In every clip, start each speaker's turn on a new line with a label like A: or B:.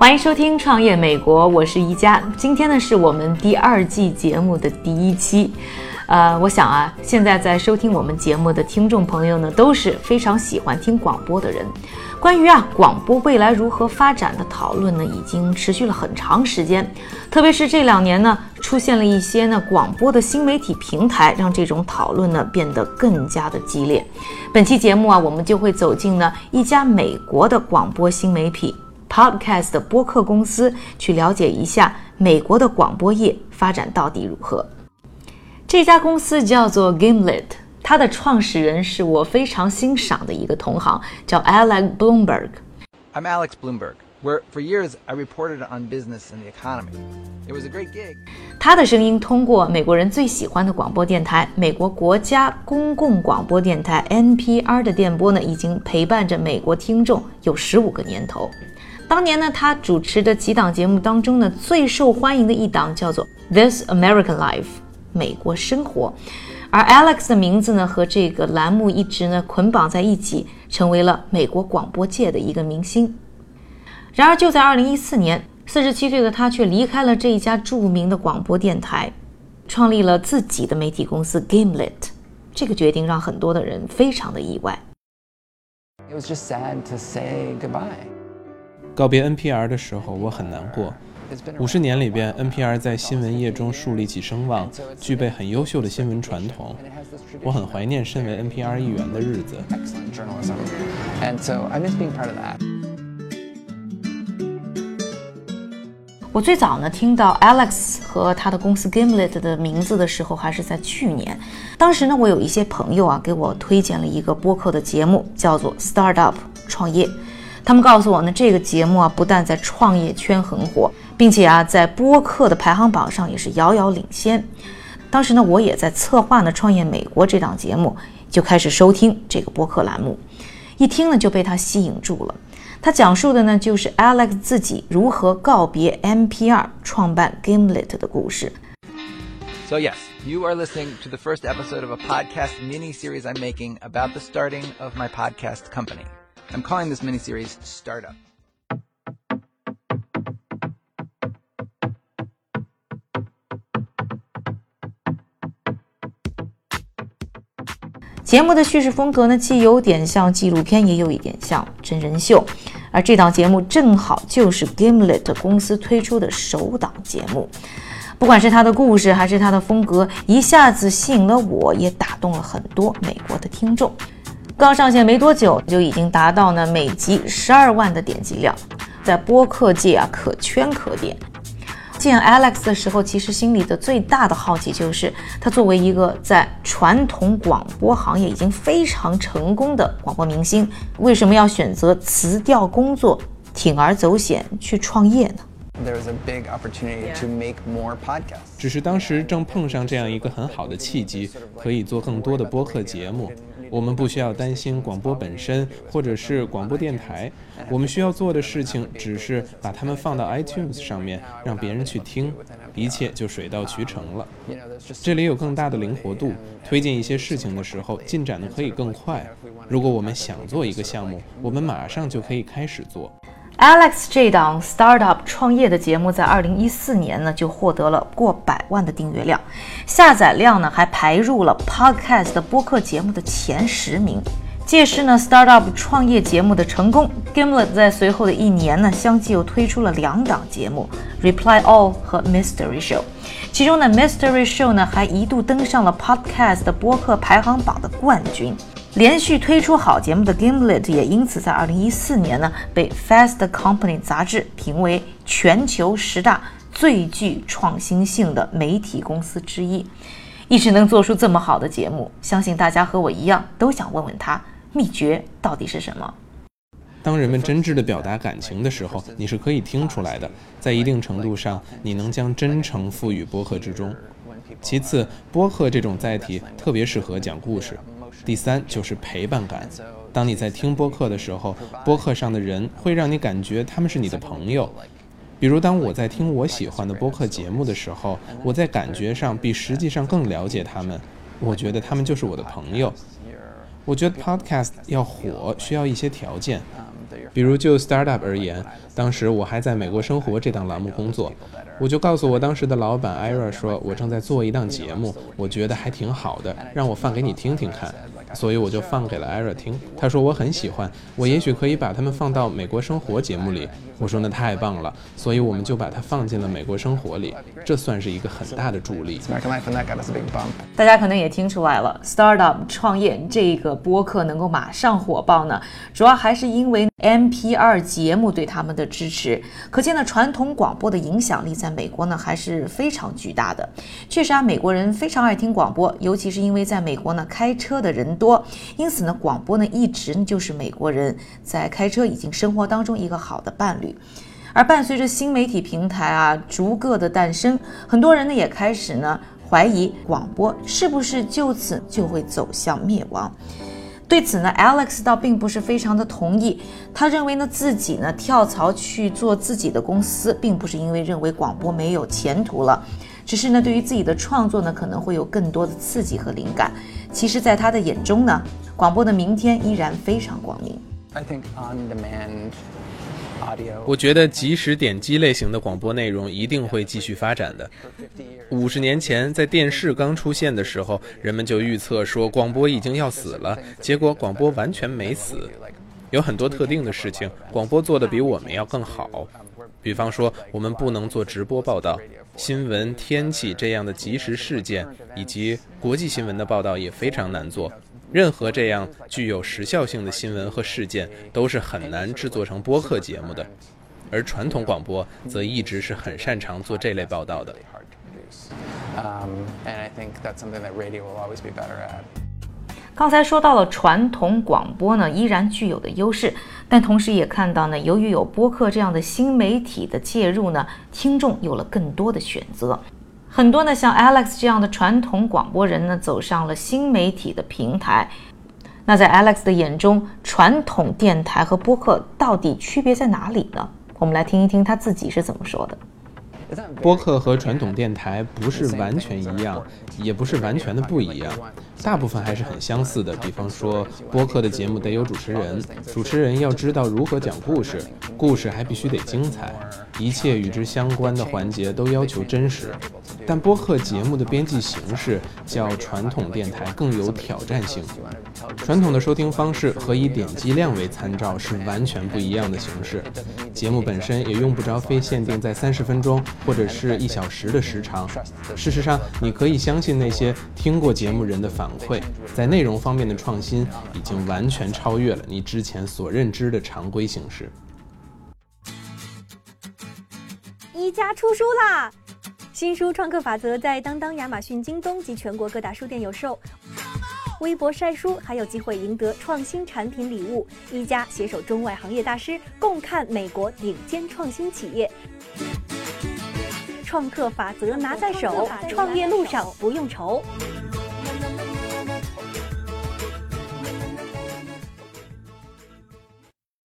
A: 欢迎收听《创业美国》，我是一加。今天呢是我们第二季节目的第一期。呃，我想啊，现在在收听我们节目的听众朋友呢，都是非常喜欢听广播的人。关于啊广播未来如何发展的讨论呢，已经持续了很长时间。特别是这两年呢，出现了一些呢广播的新媒体平台，让这种讨论呢变得更加的激烈。本期节目啊，我们就会走进呢一家美国的广播新媒体。Podcast 的播客公司去了解一下美国的广播业发展到底如何。这家公司叫做 Gimlet，它的创始人是我非常欣赏的一个同行，叫 Alex Bloomberg。
B: I'm Alex Bloomberg, where for years I reported on business and the economy. It was a great gig.
A: 他的声音通过美国人最喜欢的广播电台——美国国家公共广播电台 NPR 的电波呢，已经陪伴着美国听众有十五个年头。当年呢，他主持的几档节目当中呢，最受欢迎的一档叫做《This American Life》美国生活，而 Alex 的名字呢和这个栏目一直呢捆绑在一起，成为了美国广播界的一个明星。然而，就在2014年，四十七岁的他却离开了这一家著名的广播电台，创立了自己的媒体公司 Gimlet。这个决定让很多的人非常的意外。
B: It was just sad to say goodbye.
C: 告别 NPR 的时候，我很难过。五十年里边，NPR 在新闻业中树立起声望，具备很优秀的新闻传统。我很怀念身为 NPR 一员的日子。
B: excellent journalism. And so I miss being part of that.
A: 我最早呢听到 Alex 和他的公司 Gimlet 的名字的时候，还是在去年。当时呢，我有一些朋友啊给我推荐了一个播客的节目，叫做 Startup 创业。他们告诉我呢，这个节目啊不但在创业圈很火，并且啊在播客的排行榜上也是遥遥领先。当时呢，我也在策划呢《创业美国》这档节目，就开始收听这个播客栏目，一听呢就被它吸引住了。他讲述的呢就是 Alex 自己如何告别 NPR 创办 Gimlet 的故事。
B: So yes, you are listening to the first episode of a podcast mini-series I'm making about the starting of my podcast company. I'm calling this mini-series Startup.
A: 节目的叙事风格呢，既有点像纪录片，也有一点像真人秀。而这档节目正好就是 Gimlet 公司推出的首档节目。不管是它的故事还是它的风格，一下子吸引了我，也打动了很多美国的听众。刚上线没多久，就已经达到呢每集十二万的点击量，在播客界啊可圈可点。见 Alex 的时候，其实心里的最大的好奇就是，他作为一个在传统广播行业已经非常成功的广播明星，为什么要选择辞掉工作，铤而走险去创业呢
B: ？There was a big opportunity to make more podcasts.
C: 只是当时正碰上这样一个很好的契机，可以做更多的播客节目。我们不需要担心广播本身，或者是广播电台。我们需要做的事情只是把它们放到 iTunes 上面，让别人去听，一切就水到渠成了。这里有更大的灵活度，推进一些事情的时候，进展的可以更快。如果我们想做一个项目，我们马上就可以开始做。
A: Alex 这档 startup 创业的节目，在二零一四年呢就获得了过百万的订阅量，下载量呢还排入了 Podcast 的播客节目的前十名。届时呢，startup 创业节目的成功，Gimlet 在随后的一年呢，相继又推出了两档节目，Reply All 和 Mystery Show。其中呢，Mystery Show 呢还一度登上了 Podcast 的播客排行榜的冠军。连续推出好节目的 Gimlet 也因此在2014年呢被 Fast Company 杂志评为全球十大最具创新性的媒体公司之一。一直能做出这么好的节目，相信大家和我一样都想问问他，秘诀到底是什么？
C: 当人们真挚地表达感情的时候，你是可以听出来的。在一定程度上，你能将真诚赋予播客之中。其次，播客这种载体特别适合讲故事。第三就是陪伴感。当你在听播客的时候，播客上的人会让你感觉他们是你的朋友。比如，当我在听我喜欢的播客节目的时候，我在感觉上比实际上更了解他们。我觉得他们就是我的朋友。我觉得 Podcast 要火需要一些条件。比如就 startup 而言，当时我还在美国生活这档栏目工作，我就告诉我当时的老板 Ira 说，我正在做一档节目，我觉得还挺好的，让我放给你听听看。所以我就放给了 Ira 听，他说我很喜欢，我也许可以把他们放到美国生活节目里。我说那太棒了，所以我们就把它放进了美国生活里，这算是一个很大的助力。
A: 大家可能也听出来了，Startup 创业这个播客能够马上火爆呢，主要还是因为 mpr 节目对他们的支持。可见呢，传统广播的影响力在美国呢还是非常巨大的。确实啊，美国人非常爱听广播，尤其是因为在美国呢开车的人。多，因此呢，广播呢一直就是美国人在开车以及生活当中一个好的伴侣。而伴随着新媒体平台啊逐个的诞生，很多人呢也开始呢怀疑广播是不是就此就会走向灭亡。对此呢，Alex 倒并不是非常的同意。他认为呢自己呢跳槽去做自己的公司，并不是因为认为广播没有前途了，只是呢对于自己的创作呢可能会有更多的刺激和灵感。其实，在他的眼中呢，广播的明天依然非常光明。I think on demand.
C: 我觉得即时点击类型的广播内容一定会继续发展的。五十年前，在电视刚出现的时候，人们就预测说广播已经要死了，结果广播完全没死。有很多特定的事情，广播做的比我们要更好。比方说，我们不能做直播报道。新闻、天气这样的即时事件，以及国际新闻的报道也非常难做。任何这样具有时效性的新闻和事件，都是很难制作成播客节目的。而传统广播则一直是很擅长做这类报道的。
A: 刚才说到了传统广播呢，依然具有的优势。但同时也看到呢，由于有播客这样的新媒体的介入呢，听众有了更多的选择。很多呢像 Alex 这样的传统广播人呢，走上了新媒体的平台。那在 Alex 的眼中，传统电台和播客到底区别在哪里呢？我们来听一听他自己是怎么说的。
C: 播客和传统电台不是完全一样，也不是完全的不一样，大部分还是很相似的。比方说，播客的节目得有主持人，主持人要知道如何讲故事，故事还必须得精彩，一切与之相关的环节都要求真实。但播客节目的编辑形式较传统电台更有挑战性。传统的收听方式和以点击量为参照是完全不一样的形式，节目本身也用不着非限定在三十分钟或者是一小时的时长。事实上，你可以相信那些听过节目人的反馈，在内容方面的创新已经完全超越了你之前所认知的常规形式。
D: 一家出书啦！新书《创客法则》在当当、亚马逊、京东及全国各大书店有售。微博晒书还有机会赢得创新产品礼物。一家携手中外行业大师，共看美国顶尖创新企业。创客法则拿在手，创业路上不用愁。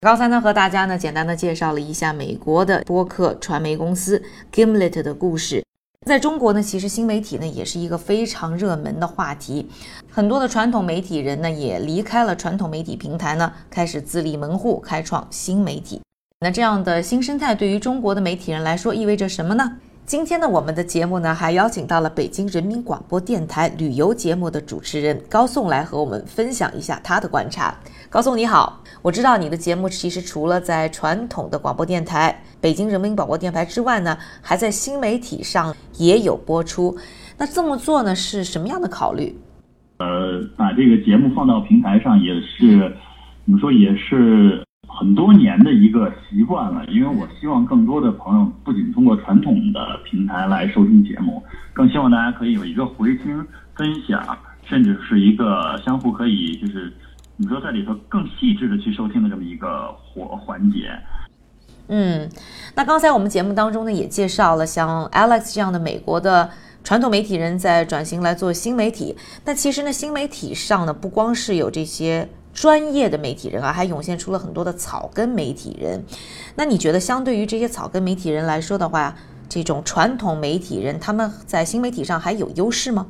A: 刚才呢，和大家呢简单的介绍了一下美国的播客传媒公司 Gimlet 的故事。在中国呢，其实新媒体呢也是一个非常热门的话题，很多的传统媒体人呢也离开了传统媒体平台呢，开始自立门户，开创新媒体。那这样的新生态对于中国的媒体人来说意味着什么呢？今天呢，我们的节目呢还邀请到了北京人民广播电台旅游节目的主持人高颂来和我们分享一下他的观察。高颂你好，我知道你的节目其实除了在传统的广播电台北京人民广播电台之外呢，还在新媒体上也有播出。那这么做呢是什么样的考虑？
E: 呃，把这个节目放到平台上也是怎么说也是。很多年的一个习惯了，因为我希望更多的朋友不仅通过传统的平台来收听节目，更希望大家可以有一个回听分享，甚至是一个相互可以就是你说在里头更细致的去收听的这么一个活环节。
A: 嗯，那刚才我们节目当中呢也介绍了像 Alex 这样的美国的传统媒体人在转型来做新媒体。那其实呢，新媒体上呢不光是有这些专业的媒体人啊，还涌现出了很多的草根媒体人。那你觉得相对于这些草根媒体人来说的话，这种传统媒体人他们在新媒体上还有优势吗？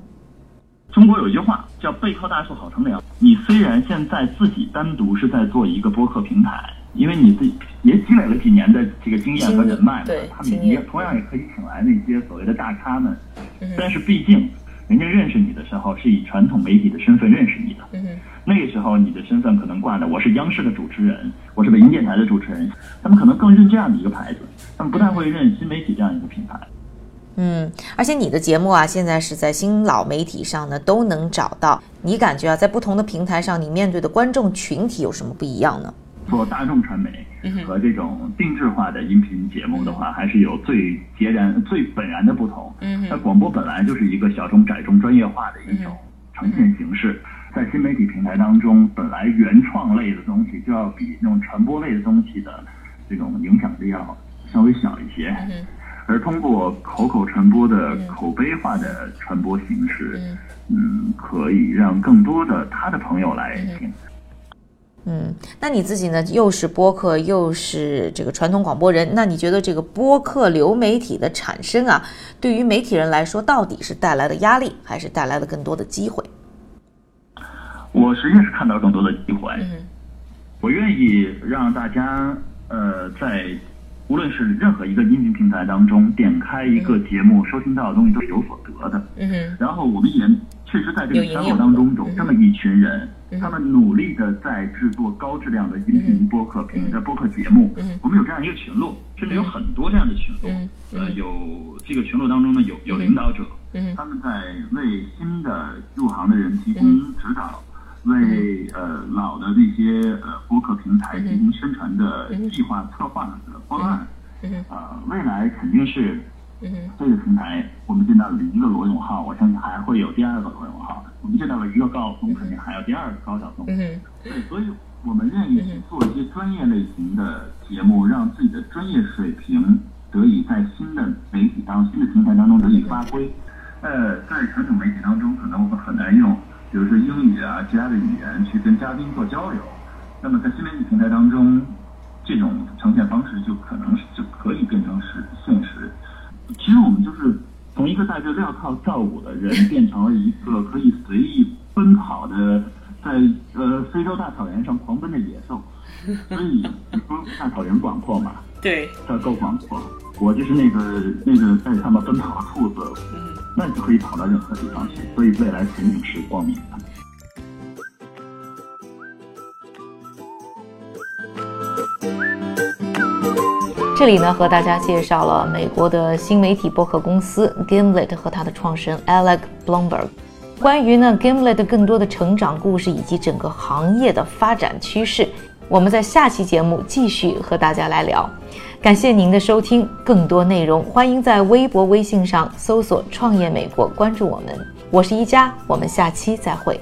E: 中国有一句话叫“背靠大树好乘凉”。你虽然现在自己单独是在做一个播客平台。因为你自己也积累了几年的这个经验和人脉嘛，他们也同样也可以请来那些所谓的大咖们。但是毕竟，人家认识你的时候是以传统媒体的身份认识你的。那个时候你的身份可能挂的我是央视的主持人，我是北京电台的主持人，他们可能更认这样的一个牌子，他们不太会认新媒体这样一个品牌。
A: 嗯，而且你的节目啊，现在是在新老媒体上呢都能找到。你感觉啊，在不同的平台上，你面对的观众群体有什么不一样呢？
E: 做大众传媒和这种定制化的音频节目的话，还是有最截然、最本然的不同。嗯那广播本来就是一个小众、窄众、专业化的一种呈现形式，在新媒体平台当中，本来原创类的东西就要比那种传播类的东西的这种影响力要稍微小一些，而通过口口传播的口碑化的传播形式，嗯，可以让更多的他的朋友来听。
A: 嗯，那你自己呢？又是播客，又是这个传统广播人，那你觉得这个播客流媒体的产生啊，对于媒体人来说，到底是带来的压力，还是带来了更多的机会？
E: 我实际上是看到更多的机会。嗯，我愿意让大家呃，在无论是任何一个音频平台当中，点开一个节目，收听到的东西都是有所得的。嗯哼，然后我们也确实在这个团伙当中有这么一群人。他们努力的在制作高质量的音频播客频的播客节目。我们有这样一个群落，甚至有很多这样的群落。呃，有这个群落当中呢，有有领导者，他们在为新的入行的人提供指导，为呃老的这些呃播客平台进行宣传的计划策划的方案。啊，未来肯定是。嗯，这个平台我们见到了一个罗永浩，我相信还会有第二个罗永浩。我们见到了一个高晓松，肯定还有第二个高晓松。嗯，对，所以我们愿意去做一些专业类型的节目，让自己的专业水平得以在新的媒体当新的平台当中得以发挥。呃，在传统媒体当中，可能我们很难用，比如说英语啊其他的语言去跟嘉宾做交流。那么在新媒体平台当中，这种呈现方式就可能就可以变成是现实。其实我们就是从一个戴着镣铐跳舞的人，变成了一个可以随意奔跑的，在呃非洲大草原上狂奔的野兽。所以你说大草原广阔嘛？
A: 对，
E: 它够广阔。我就是那个那个在上面奔跑的兔子，嗯那你就可以跑到任何地方去。所以未来前景是光明的。
A: 这里呢，和大家介绍了美国的新媒体博客公司 Gimlet 和它的创始人 Alec Blomberg。关于呢 Gimlet 更多的成长故事以及整个行业的发展趋势，我们在下期节目继续和大家来聊。感谢您的收听，更多内容欢迎在微博、微信上搜索“创业美国”，关注我们。我是一加，我们下期再会。